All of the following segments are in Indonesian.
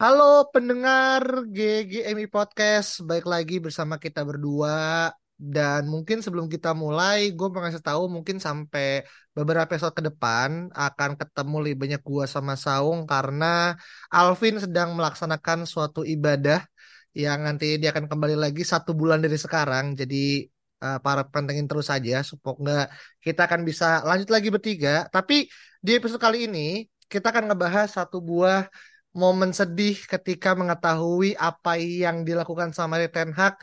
Halo pendengar GGMI Podcast, baik lagi bersama kita berdua dan mungkin sebelum kita mulai, gue mau ngasih tahu mungkin sampai beberapa episode ke depan akan ketemu lebih banyak gue sama Saung karena Alvin sedang melaksanakan suatu ibadah yang nanti dia akan kembali lagi satu bulan dari sekarang. Jadi uh, para pantengin terus saja supaya kita akan bisa lanjut lagi bertiga. Tapi di episode kali ini kita akan ngebahas satu buah momen sedih ketika mengetahui apa yang dilakukan sama Ten Hag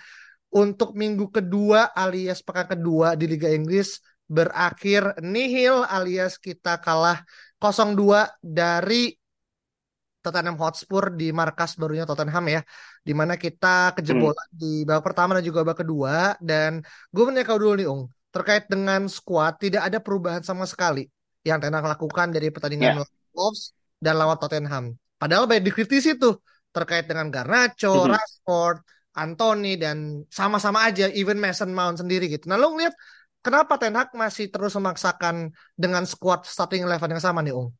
untuk minggu kedua alias pekan kedua di Liga Inggris berakhir nihil alias kita kalah 0-2 dari Tottenham Hotspur di markas barunya Tottenham ya di mana kita kejebolan hmm. di babak pertama dan juga babak kedua dan gue menyangka dulu nih Ung terkait dengan skuad tidak ada perubahan sama sekali yang Ten Hag lakukan dari pertandingan yeah. Wolves dan lawan Tottenham Padahal banyak dikritisi tuh terkait dengan Garnacho, mm -hmm. Rashford, Anthony dan sama-sama aja even Mason Mount sendiri gitu. Nah, lo ngeliat kenapa Ten Hag masih terus memaksakan dengan squad starting eleven yang sama nih, Ung?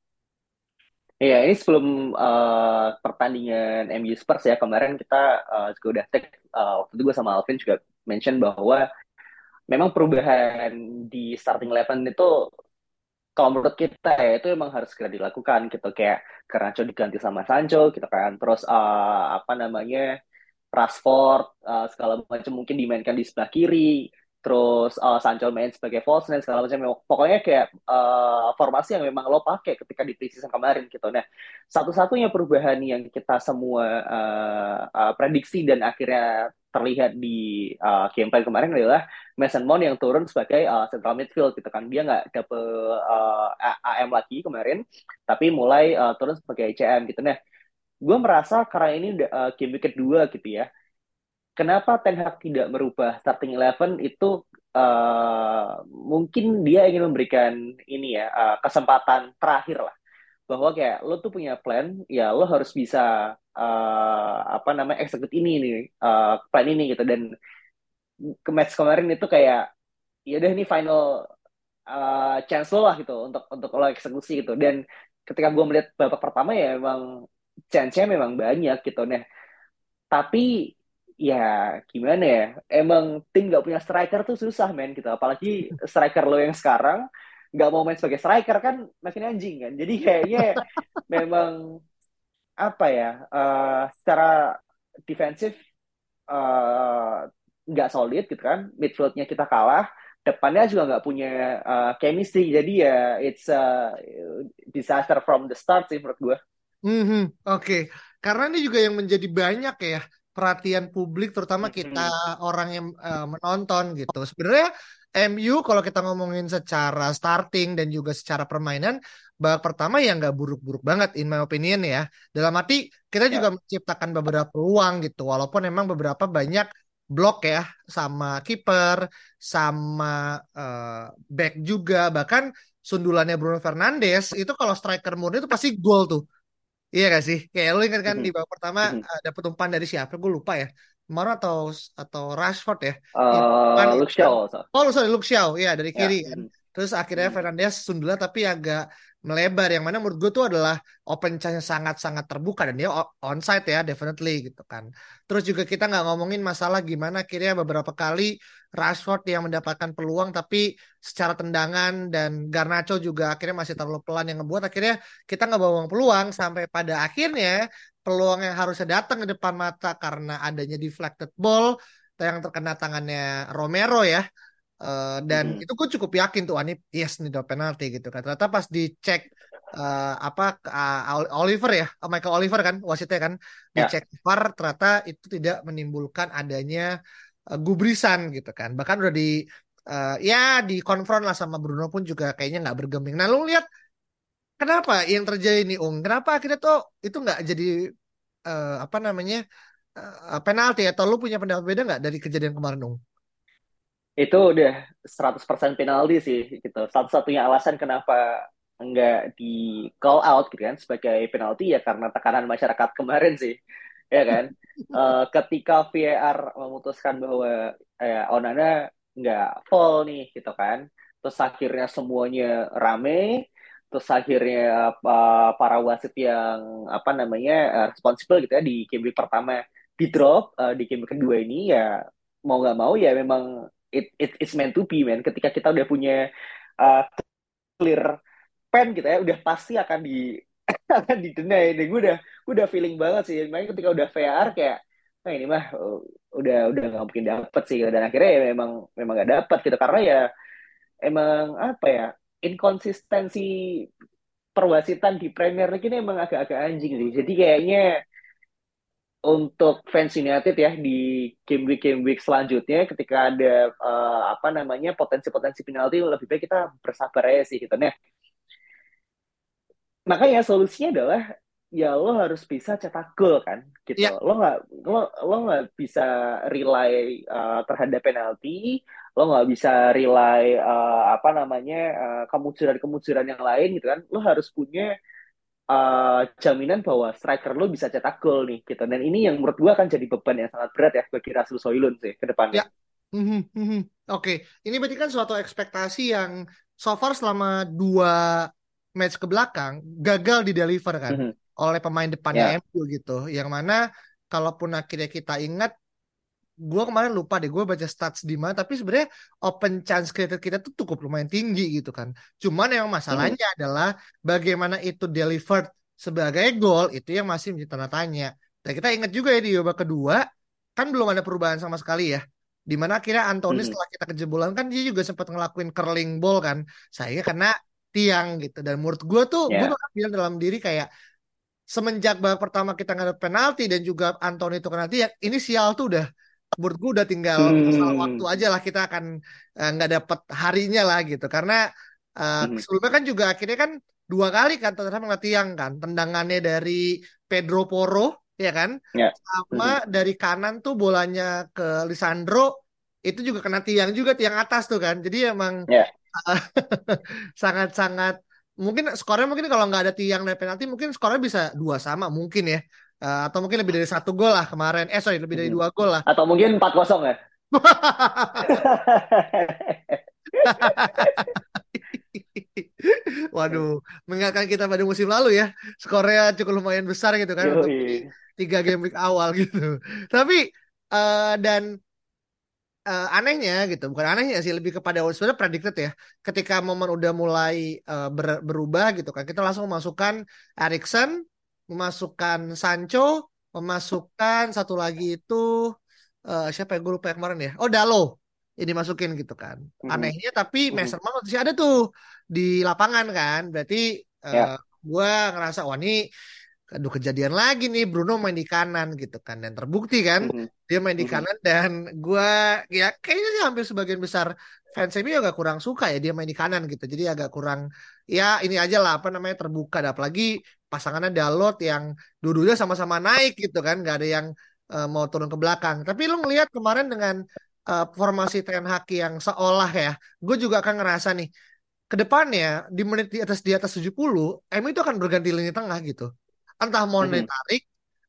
Iya, ini sebelum uh, pertandingan MU Spurs ya kemarin kita uh, juga udah take uh, waktu itu gue sama Alvin juga mention bahwa memang perubahan di starting eleven itu kalau menurut kita ya itu emang harus segera dilakukan gitu. Kayak Garnacho diganti sama Sancho gitu kan. Terus uh, apa namanya Rashford uh, segala macam mungkin dimainkan di sebelah kiri terus uh, Sancho main sebagai false nine segala macam pokoknya kayak uh, formasi yang memang lo pakai ketika di preseason kemarin gitu. Nah satu-satunya perubahan yang kita semua uh, uh, prediksi dan akhirnya terlihat di uh, gameplay kemarin adalah Mason Mount yang turun sebagai uh, central midfield gitu kan. Dia nggak double uh, AM lagi kemarin tapi mulai uh, turun sebagai CM gitu. Nah gue merasa karena ini uh, game week kedua gitu ya kenapa Ten Hag tidak merubah starting eleven itu uh, mungkin dia ingin memberikan ini ya uh, kesempatan terakhir lah. Bahwa kayak lo tuh punya plan ya lo harus bisa uh, apa namanya execute ini nih uh, plan ini gitu. Dan ke match kemarin itu kayak ya udah ini final uh, chance lo lah gitu untuk untuk lo eksekusi gitu. Dan ketika gue melihat babak pertama ya memang chance-nya memang banyak gitu. Nah tapi ya gimana ya emang tim gak punya striker tuh susah men gitu apalagi striker lo yang sekarang nggak mau main sebagai striker kan makin anjing kan jadi kayaknya memang apa ya uh, secara defensif uh, nggak solid gitu kan midfieldnya kita kalah depannya juga nggak punya uh, chemistry jadi ya it's a disaster from the start sih menurut gue. Mm -hmm. Oke, okay. karena ini juga yang menjadi banyak ya perhatian publik terutama kita mm -hmm. orang yang uh, menonton gitu. Sebenarnya MU kalau kita ngomongin secara starting dan juga secara permainan babak pertama ya nggak buruk-buruk banget in my opinion ya. Dalam arti kita ya. juga menciptakan beberapa peluang gitu walaupun memang beberapa banyak blok ya sama kiper sama uh, back juga bahkan sundulannya Bruno Fernandes itu kalau striker murni itu pasti gol tuh. Iya gak sih? Kayak lu ingat kan mm -hmm. di babak pertama mm -hmm. dapat umpan dari siapa? Gue lupa ya. Maro atau atau Rashford ya? Uh, ya, Luke Shaw. Oh, sorry, Luke Shaw. Ya, dari kiri ya. kan. Terus akhirnya hmm. Fernandes sundulnya tapi agak melebar yang mana menurut gue tuh adalah open chance sangat-sangat terbuka dan dia onside ya definitely gitu kan. Terus juga kita nggak ngomongin masalah gimana akhirnya beberapa kali Rashford yang mendapatkan peluang tapi secara tendangan dan Garnacho juga akhirnya masih terlalu pelan yang ngebuat akhirnya kita nggak bawa peluang sampai pada akhirnya peluang yang harusnya datang ke depan mata karena adanya deflected ball yang terkena tangannya Romero ya Uh, dan hmm. itu gue cukup yakin tuh Anip yes nih udah penalti gitu kan ternyata pas dicek uh, apa uh, Oliver ya Michael Oliver kan wasitnya kan ya. dicek yeah. VAR ternyata itu tidak menimbulkan adanya uh, gubrisan gitu kan bahkan udah di uh, ya di konfront lah sama Bruno pun juga kayaknya nggak bergeming nah lu lihat kenapa yang terjadi nih Ung? Kenapa akhirnya tuh itu nggak jadi eh, apa namanya eh, penalti atau lu punya pendapat beda nggak dari kejadian kemarin Ung? Itu udah 100% penalti sih gitu. Satu-satunya alasan kenapa nggak di call out gitu kan sebagai penalti ya karena tekanan masyarakat kemarin sih. Ya kan? Eh, ketika VAR memutuskan bahwa eh, Onana nggak fall nih gitu kan. Terus akhirnya semuanya rame, terus akhirnya uh, para wasit yang apa namanya uh, responsible gitu ya di game pertama di drop uh, di game kedua ini ya mau nggak mau ya memang it, it it's meant to be man. Ketika kita udah punya uh, clear pen gitu ya udah pasti akan di akan didenai dan gue udah gue udah feeling banget sih. Makanya ketika udah VR kayak nah ini mah uh, udah udah nggak mungkin dapet sih. Dan akhirnya ya memang memang nggak dapet gitu. Karena ya emang apa ya inkonsistensi perwasitan di Premier League ini emang agak-agak anjing sih. Jadi kayaknya untuk fans United ya di game week game week selanjutnya ketika ada uh, apa namanya potensi-potensi penalti lebih baik kita bersabar aja sih gitu nah. Makanya solusinya adalah ya lo harus bisa cetak gol kan gitu. Ya. Lo nggak lo lo nggak bisa rely uh, terhadap penalti, lo nggak bisa rely uh, apa namanya uh, kemunculan-kemunculan yang lain gitu kan. Lo harus punya uh, jaminan bahwa striker lo bisa cetak gol nih gitu. Dan ini yang menurut gua akan jadi beban yang sangat berat ya bagi Rasmus Højlund sih ke depannya. Ya. Mm-hmm, mm-hmm. Oke, okay. ini berarti kan suatu ekspektasi yang so far selama dua match ke belakang gagal di deliver kan. Mm-hmm oleh pemain depannya yeah. MU gitu. Yang mana kalaupun akhirnya kita ingat gue kemarin lupa deh gue baca stats di mana tapi sebenarnya open chance created kita tuh cukup lumayan tinggi gitu kan cuman yang masalahnya hmm. adalah bagaimana itu delivered sebagai gol itu yang masih menjadi tanda tanya dan kita ingat juga ya di babak kedua kan belum ada perubahan sama sekali ya di mana akhirnya Anthony hmm. setelah kita kejebolan kan dia juga sempat ngelakuin curling ball kan saya kena tiang gitu dan menurut gue tuh yeah. gue bilang dalam diri kayak semenjak babak pertama kita nggak ada penalti dan juga Anthony itu kena tiang ini sial tuh udah menurut gue udah tinggal hmm. waktu aja lah kita akan nggak uh, dapat harinya lah gitu karena uh, hmm. sebelumnya kan juga akhirnya kan dua kali kan Tottenham tiang kan tendangannya dari Pedro Porro ya kan yeah. sama hmm. dari kanan tuh bolanya ke Lisandro itu juga kena tiang juga tiang atas tuh kan jadi emang yeah. sangat-sangat mungkin skornya mungkin kalau nggak ada tiang dan penalti mungkin skornya bisa dua sama mungkin ya uh, atau mungkin lebih dari satu gol lah kemarin. Eh sorry lebih dari dua gol lah. Atau mungkin empat kosong ya? Waduh, mengingatkan kita pada musim lalu ya, skornya cukup lumayan besar gitu kan untuk tiga game week awal gitu. Tapi uh, dan uh, anehnya gitu, bukan anehnya sih lebih kepada sebenarnya predicted ya. Ketika momen udah mulai uh, ber, berubah gitu kan, kita langsung memasukkan Erikson, memasukkan Sancho, memasukkan satu lagi itu uh, siapa yang gue lupa yang kemarin ya? Oh Dalo ini masukin gitu kan. Mm-hmm. Anehnya tapi mm-hmm. Mason Mount masih ada tuh di lapangan kan. Berarti uh, yeah. gue ngerasa wah ini aduh kejadian lagi nih Bruno main di kanan gitu kan dan terbukti kan mm -hmm. dia main di mm -hmm. kanan dan gue ya kayaknya sih hampir sebagian besar fans MU agak kurang suka ya dia main di kanan gitu. Jadi agak kurang ya ini aja lah apa namanya terbuka. Dan apalagi pasangannya Dalot yang dulunya sama-sama naik gitu kan nggak ada yang uh, mau turun ke belakang. Tapi lu ngelihat kemarin dengan uh, formasi Ten Hag yang seolah ya gue juga akan ngerasa nih ke depannya di menit di atas di atas 70 MU itu akan berganti lini tengah gitu. Entah mau hmm. ditarik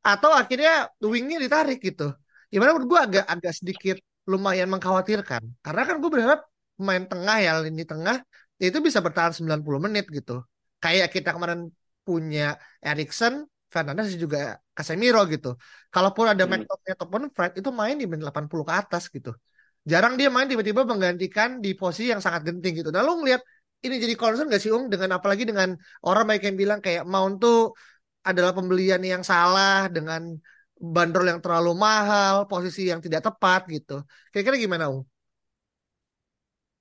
atau akhirnya wingnya ditarik gitu. Gimana menurut gue agak agak sedikit lumayan mengkhawatirkan. Karena kan gue berharap main tengah ya lini tengah itu bisa bertahan 90 menit gitu. Kayak kita kemarin punya Erikson, Fernandes juga Casemiro gitu. Kalaupun ada hmm. McTominay ataupun Fred itu main di menit 80 ke atas gitu. Jarang dia main tiba-tiba menggantikan di posisi yang sangat genting gitu. Nah lu ngeliat ini jadi concern gak sih Ung dengan apalagi dengan orang baik yang bilang kayak Mount tuh adalah pembelian yang salah dengan bandrol yang terlalu mahal, posisi yang tidak tepat gitu. Kira-kira gimana, Ung?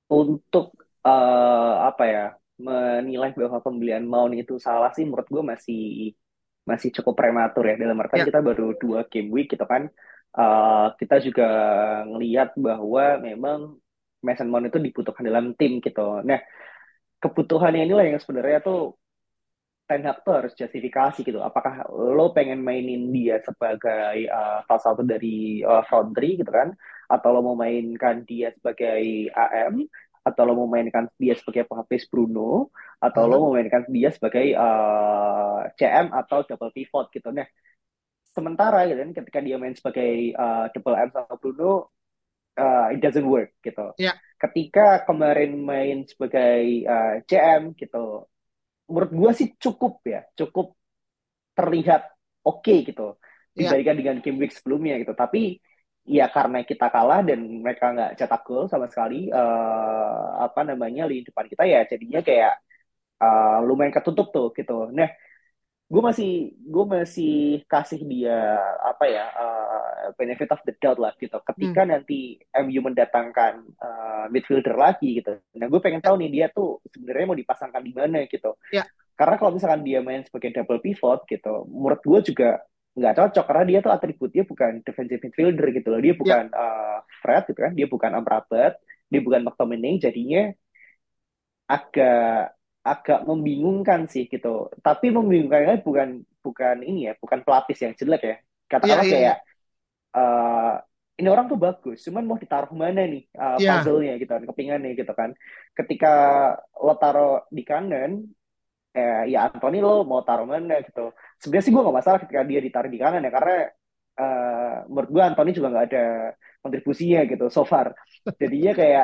Untuk uh, apa ya menilai bahwa pembelian Maun itu salah sih, menurut gue masih masih cukup prematur ya. Dalam artian ya. kita baru dua game week gitu kan. Uh, kita juga ngelihat bahwa memang Mason Mount itu dibutuhkan dalam tim gitu. Nah, kebutuhannya inilah yang sebenarnya tuh Ten Hag tuh harus justifikasi gitu. Apakah lo pengen mainin dia sebagai uh, salah satu dari uh, front three gitu kan? Atau lo mau mainkan dia sebagai AM? Atau lo mau mainkan dia sebagai pelapis Bruno? Atau lo Hmm. mau mainkan dia sebagai uh, CM atau double pivot gitu. Nah, sementara gitu kan ketika dia main sebagai uh, double M sama Bruno, uh, it doesn't work gitu. Ya, Ketika kemarin main sebagai uh, CM gitu, menurut gue sih cukup ya, cukup terlihat oke gitu ya, dibandingkan dengan game week sebelumnya gitu. Tapi ya karena kita kalah dan mereka nggak cetak gol sama sekali, eh, apa namanya lini depan kita ya jadinya kayak eh, lumayan ketutup tuh gitu. Nah, gue masih gue masih kasih dia apa ya eh, benefit of the doubt lah gitu. hmm, Ketika nanti MU mendatangkan eh, midfielder lagi gitu. Nah, gue pengen ya, tahu nih dia tuh sebenarnya mau dipasangkan di mana gitu. ya, Karena kalau misalkan dia main sebagai double pivot gitu, menurut gue juga nggak cocok karena dia tuh atributnya bukan defensive midfielder gitu loh. Dia ya, bukan uh, Fred gitu kan, dia bukan Amrabat, dia bukan McTominay, jadinya agak agak membingungkan sih gitu. Tapi membingungkannya bukan bukan ini ya, bukan pelapis yang jelek ya. Katakanlah iya, iya, kayak uh, ini orang tuh bagus, cuman mau ditaruh mana nih uh, iya, puzzle-nya gitu kan, kepingannya gitu kan. Ketika lo taruh di kanan, eh, ya Anthony lo mau taruh mana gitu. Sebenarnya sih gue gak masalah ketika dia ditaruh di kanan ya, karena eh, menurut gue Anthony juga gak ada kontribusinya gitu so far. Jadinya kayak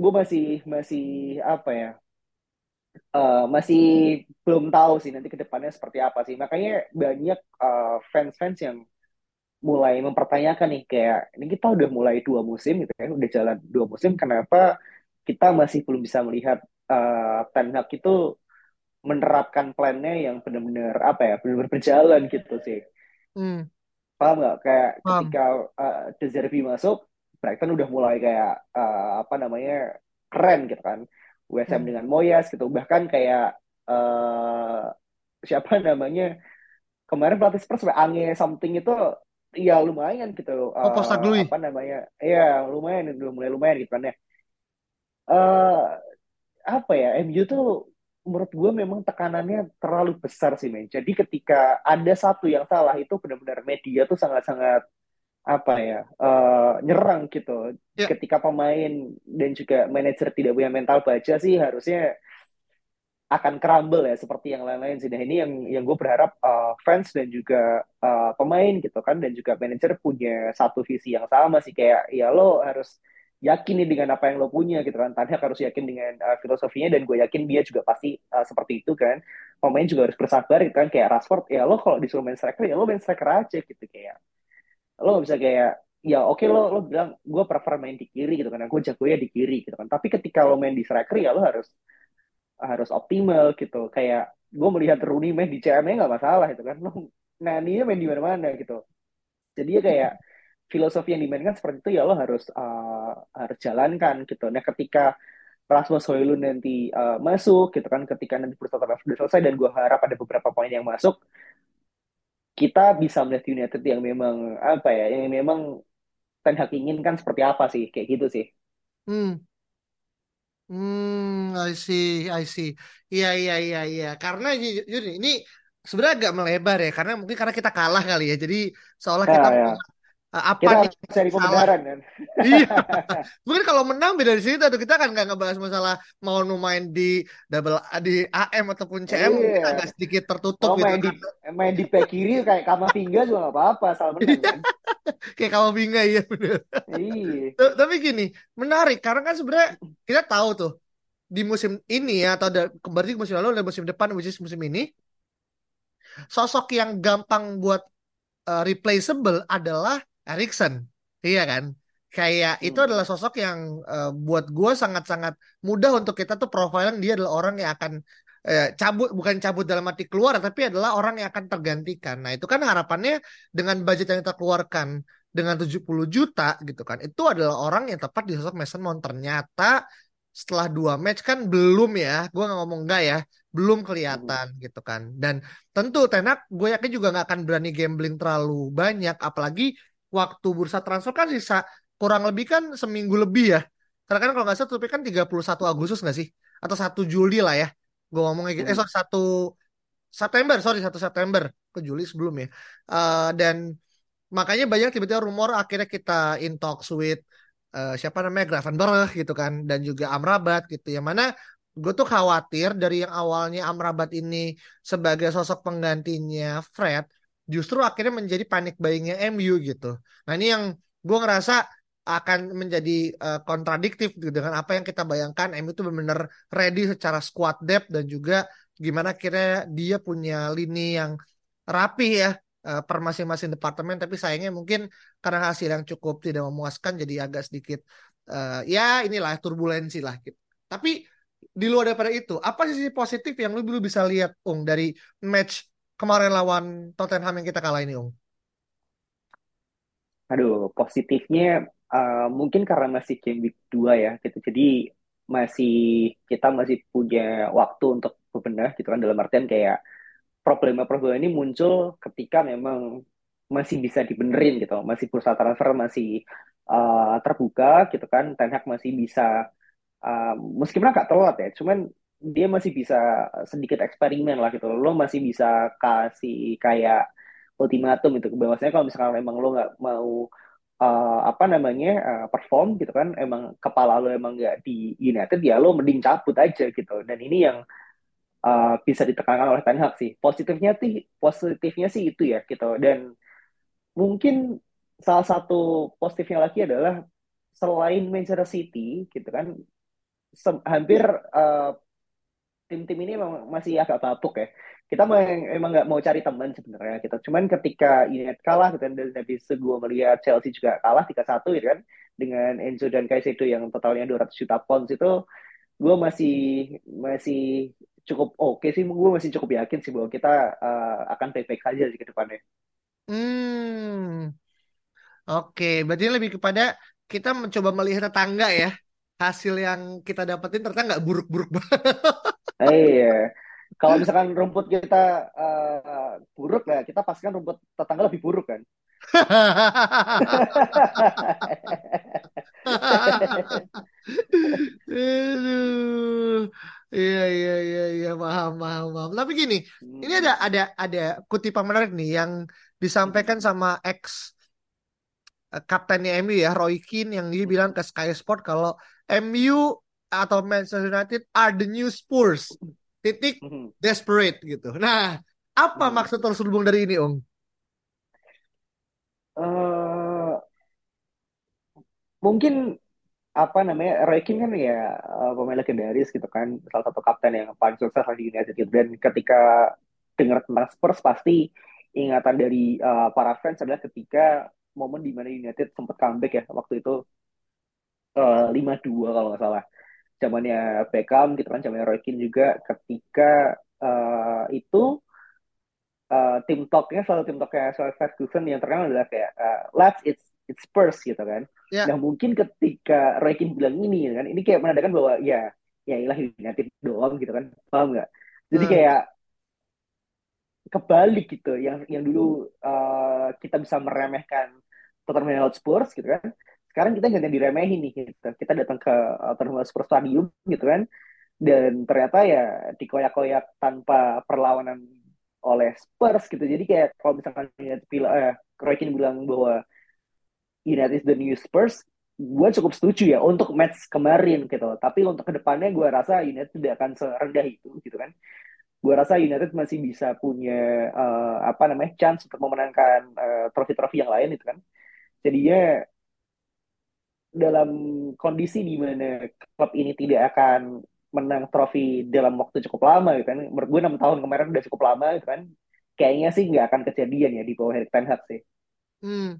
gue masih masih apa ya eh, masih belum tahu sih nanti ke depannya seperti apa sih. Makanya banyak eh, fans-fans yang mulai mempertanyakan nih kayak ini kita udah mulai dua musim gitu kan, udah jalan dua musim, kenapa kita masih belum bisa melihat eh, Ten Hag itu menerapkan plannya yang benar-benar apa ya, benar-benar berjalan gitu sih. hmm, Paham nggak? Kayak paham, ketika uh, De Zerbi masuk, Brighton udah mulai kayak uh, apa namanya keren gitu kan. West Ham hmm, dengan Moyes gitu. Bahkan kayak uh, siapa namanya kemarin pelatih Spurs Ange something itu ya lumayan gitu. oh Uh, Postecoglou, apa namanya? Ya lumayan, udah mulai lumayan gitu kan ya. Eh, apa ya? MU tuh menurut gue memang tekanannya terlalu besar sih men. Jadi ketika ada satu yang salah itu benar-benar media tuh sangat-sangat apa ya eh, nyerang gitu. ya, Ketika pemain dan juga manajer tidak punya mental baja sih harusnya akan crumble ya seperti yang lain-lain sih. Nah ini yang yang gue berharap eh, fans dan juga eh, pemain gitu kan dan juga manajer punya satu visi yang sama sih kayak ya lo harus yakin nih dengan apa yang lo punya gitu kan. Tanya harus yakin dengan eh, filosofinya dan gue yakin dia juga pasti eh, seperti itu kan. Pemain juga harus bersabar gitu kan kayak Rashford ya lo kalau disuruh main striker ya lo main striker aja gitu kayak lo nggak bisa kayak ya oke lo lo bilang gue prefer main di kiri gitu kan. Gue jagonya di kiri gitu kan. Tapi ketika lo main di striker ya lo harus harus optimal gitu. Kayak gue melihat Rooney main di CM nggak masalah itu kan. Lo Nani main di mana-mana gitu. Jadi ya kayak filosofi yang dimainkan seperti itu ya lo harus uh, harus jalankan gitu. Nah ketika Rasmus Højlund nanti uh, masuk gitu kan ketika nanti Bursa sudah selesai dan gue harap ada beberapa poin yang masuk kita bisa melihat United yang memang apa ya yang memang Ten Hag inginkan seperti apa sih? Kayak gitu sih. Hmm, hmm, I see, I see, iya, iya, iya, iya, karena nih, ini sebenarnya agak melebar ya, karena mungkin karena kita kalah kali ya, jadi seolah kita ya ya. punya eh, apa Kita nih cari pembenaran kan. Iya, mungkin kalau menang beda di situ tuh kita kan nggak ngebahas masalah mau nu main di double di AM ataupun CM Iya. agak sedikit tertutup Mau gitu main di kan. main di back kiri kayak Kamavinga juga nggak apa-apa, asal menang kan. Kayak Kamavinga ya bener. Iya. Tapi gini, menarik karena kan sebenarnya kita tahu tuh di musim ini ya atau da- berarti musim lalu dan musim depan which is musim ini sosok yang gampang buat uh, replaceable adalah Erikson. Iya kan? Kayak itu Hmm. adalah sosok yang uh, buat gue sangat-sangat mudah untuk kita tuh profiling dia adalah orang yang akan eh, cabut bukan cabut dalam arti keluar tapi adalah orang yang akan tergantikan. Nah, itu kan harapannya dengan budget yang kita keluarkan dengan 70 juta gitu kan. Itu adalah orang yang tepat di sosok Mason Mount. Ternyata setelah dua match kan belum ya. Gue nggak ngomong enggak ya. Belum kelihatan gitu kan. Dan tentu Tenak gue yakin juga nggak akan berani gambling terlalu banyak. Apalagi waktu bursa transfer kan sisa kurang lebih kan seminggu lebih ya. Karena kan kalau nggak salah tutupi kan 31 Agustus nggak sih? Atau 1 Juli lah ya. Gue ngomongnya gitu. Eh sorry 1 September, sorry 1 September. Ke Juli sebelum ya. Eh, dan makanya banyak tiba-tiba rumor akhirnya kita in talks with eh, siapa namanya Gravenberch gitu kan dan juga Amrabat gitu yang mana gue tuh khawatir dari yang awalnya Amrabat ini sebagai sosok penggantinya Fred justru akhirnya menjadi panik buyingnya MU gitu. Nah ini yang gue ngerasa akan menjadi eh, kontradiktif gitu dengan apa yang kita bayangkan. MU itu benar-benar ready secara squad depth dan juga gimana akhirnya dia punya lini yang rapi ya eh, per masing-masing departemen. Tapi sayangnya mungkin karena hasil yang cukup tidak memuaskan jadi agak sedikit eh, ya inilah turbulensi lah gitu. Tapi di luar daripada itu, apa sisi positif yang lu, lu bisa lihat Ung dari match kemarin lawan Tottenham yang kita kalah ini Ung? Aduh, positifnya eh, mungkin karena masih game week 2 ya gitu. Jadi masih kita masih punya waktu untuk bebenah gitu kan dalam artian kayak problema-problema ini muncul ketika memang masih bisa dibenerin gitu. Masih bursa transfer masih eh, terbuka gitu kan. Ten Hag masih bisa eh, meskipun agak telat ya, cuman dia masih bisa sedikit eksperimen lah gitu. Lo masih bisa kasih kayak ultimatum itu bahwasanya kalau misalkan emang lo nggak mau eh, apa namanya eh, perform gitu kan emang kepala lo emang nggak di United ya lo mending cabut aja gitu. Dan ini yang eh, bisa ditekankan oleh Ten Hag sih. Positifnya sih positifnya sih itu ya gitu. Dan mungkin salah satu positifnya lagi adalah selain Manchester City gitu kan hampir eh, tim-tim ini memang masih agak bapuk ya. Kita emang nggak mau cari teman sebenarnya gitu. Cuman ketika United kalah gitu kan, dan itu gue melihat Chelsea juga kalah 3-1 gitu kan dengan Enzo dan Caicedo yang totalnya 200 juta pounds itu gue masih masih cukup oke sih gue masih cukup yakin sih bahwa kita eh, akan baik-baik saja sih ke depannya. Hmm, oke. Berarti lebih kepada kita mencoba melihat tetangga ya. Hasil yang kita dapetin ternyata nggak buruk-buruk banget. Eh, iya. Kalau misalkan rumput kita eh, buruk lah, kita pastikan rumput tetangga lebih buruk kan. Iya iya iya iya paham paham paham. Tapi gini, ini ada ada ada kutipan menarik nih yang disampaikan sama ex eh, kaptennya MU ya Roy Keane yang dia bilang ke Sky Sport kalau MU atau Manchester United are the new Spurs. Titik Mhm. desperate gitu. Nah, apa Hmm. maksud terselubung dari ini, Ung? Eh, mungkin apa namanya Roy Keane kan ya eh, pemain legendaris gitu kan salah satu kapten yang paling sukses di United gitu. dan ketika dengar tentang Spurs pasti ingatan dari eh, para fans adalah ketika momen di mana United sempat comeback ya waktu itu eh, 5-2 kalau nggak salah zamannya Beckham gitu kan zamannya Roy Keane juga ketika eh, itu eh, tim talknya selalu tim talknya Sir Ferguson yang terkenal adalah kayak eh, let's it's it's Spurs gitu kan. Ya. Nah mungkin ketika Roy Keane bilang ini kan, ini kayak menandakan bahwa ya ya ilah United doang gitu kan, paham nggak? Jadi Hmm. kayak kebalik gitu, yang yang dulu eh, kita bisa meremehkan Tottenham Hotspur gitu kan, sekarang kita nggak diremehin nih gitu. Kita datang ke eh, Tottenham Hotspur Stadium gitu kan, dan ternyata ya dikoyak-koyak tanpa perlawanan oleh Spurs gitu. Jadi kayak kalau misalkan United bilang, eh, Roy Keane bilang bahwa United is the new Spurs, gue cukup setuju ya untuk match kemarin gitu. Tapi untuk ke depannya gue rasa United tidak akan serendah itu gitu kan. Gue rasa United masih bisa punya uh, apa namanya chance untuk memenangkan uh, trofi-trofi yang lain itu kan. Jadinya dalam kondisi di mana klub ini tidak akan menang trofi dalam waktu cukup lama gitu kan. Menurut gue enam tahun kemarin udah cukup lama gitu kan. Kayaknya sih nggak akan kejadian ya di bawah Erik Ten Hag sih. Hmm,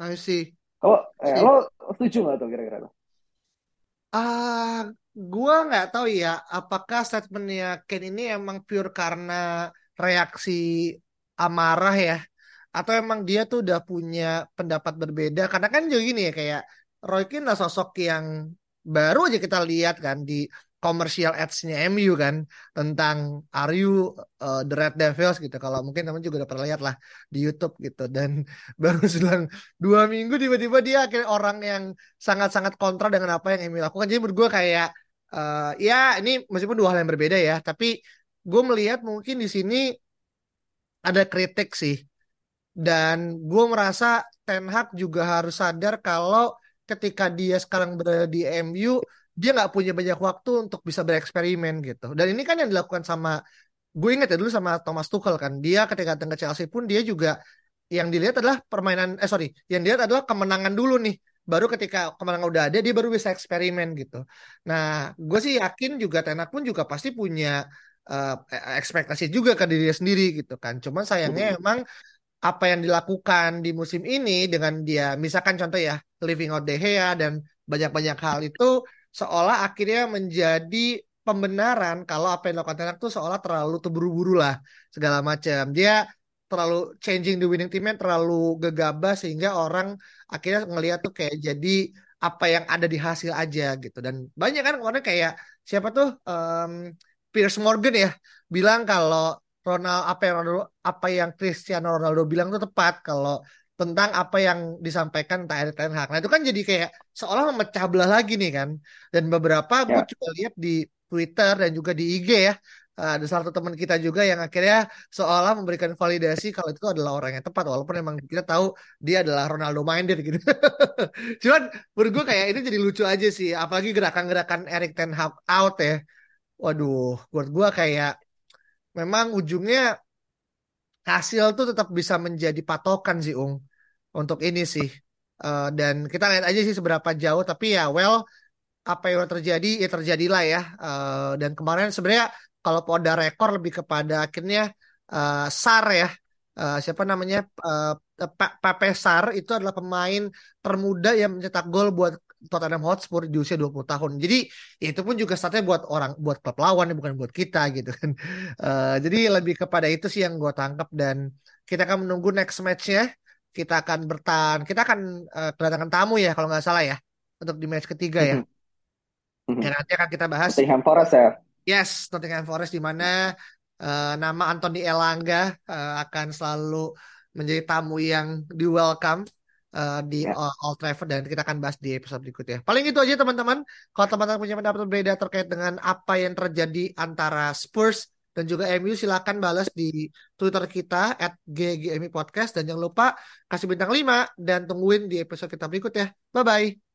I see. Kalau eh, lo setuju nggak tuh kira-kira? Ah, gua nggak tahu ya, apakah statementnya Ken ini emang pure karena reaksi amarah ya, atau emang dia tuh udah punya pendapat berbeda? Karena kan juga gini ya, kayak Roy Keane lah sosok yang baru aja kita lihat kan di commercial ads-nya MU kan tentang Are you uh, the Red Devils gitu. Kalau mungkin teman juga udah pernah lihat lah di YouTube gitu. Dan baru selang dua minggu tiba-tiba dia akhirnya orang yang sangat-sangat kontra dengan apa yang MU lakukan. Jadi menurut gue kayak uh, ya ini meskipun dua hal yang berbeda ya, tapi gue melihat mungkin di sini ada kritik sih. Dan gue merasa Ten Hag juga harus sadar kalau ketika dia sekarang berada di MU dia nggak punya banyak waktu untuk bisa bereksperimen gitu. Dan ini kan yang dilakukan sama gue inget ya dulu sama Thomas Tuchel kan. Dia ketika datang ke Chelsea pun dia juga yang dilihat adalah permainan eh sorry, yang dilihat adalah kemenangan dulu nih. Baru ketika kemenangan udah ada dia baru bisa eksperimen gitu. Nah, gue sih yakin juga Tenak pun juga pasti punya uh, ekspektasi juga ke diri sendiri gitu kan. Cuman sayangnya emang apa yang dilakukan di musim ini dengan dia misalkan contoh ya living out De Gea dan banyak-banyak hal itu seolah akhirnya menjadi pembenaran kalau apa yang dilakukan Ten Hag tuh seolah terlalu terburu-buru lah segala macam. Dia terlalu changing the winning teamnya terlalu gegabah sehingga orang akhirnya ngelihat tuh kayak jadi apa yang ada di hasil aja gitu dan banyak kan kemarin kayak siapa tuh um, Piers Morgan ya bilang kalau Ronald apa yang Ronaldo, apa yang Cristiano Ronaldo bilang tuh tepat kalau tentang apa yang disampaikan entah Erik Ten Hag. Nah itu kan jadi kayak seolah memecah belah lagi nih kan. Dan beberapa ya. gue juga lihat di Twitter dan juga di IG ya. Ada salah satu teman kita juga yang akhirnya seolah memberikan validasi kalau itu adalah orang yang tepat. Walaupun memang kita tahu dia adalah Ronaldo minded gitu. Cuman menurut gue kayak ini jadi lucu aja sih. Apalagi gerakan-gerakan Erik Ten Hag out ya. Waduh, buat gue kayak memang ujungnya hasil tuh tetap bisa menjadi patokan sih Ung untuk ini sih. Uh, dan kita lihat aja sih seberapa jauh. Tapi ya well apa yang terjadi ya terjadilah ya. Uh, dan kemarin sebenarnya kalau ada rekor lebih kepada akhirnya uh, Sar ya. Uh, siapa namanya uh, Pepe Sar itu adalah pemain termuda yang mencetak gol buat Tottenham Hotspur di usia 20 tahun. Jadi ya itu pun juga startnya buat orang buat klub lawan bukan buat kita gitu kan. Uh, jadi lebih kepada itu sih yang gue tangkap dan kita akan menunggu next matchnya kita akan bertahan kita akan uh, kedatangan tamu ya kalau nggak salah ya untuk di match ketiga ya. Mm-hmm. Dan nanti akan kita bahas Nottingham Forest ya. Yes, Nottingham Forest di mana uh, nama Anthony Elanga uh, akan selalu menjadi tamu yang di welcome uh, di yeah. Old Trafford dan kita akan bahas di episode berikutnya. Paling itu aja teman-teman. Kalau teman-teman punya pendapat berbeda terkait dengan apa yang terjadi antara Spurs dan juga MU silakan balas di Twitter kita at GGMI Podcast dan jangan lupa kasih bintang 5 dan tungguin di episode kita berikutnya. Bye bye.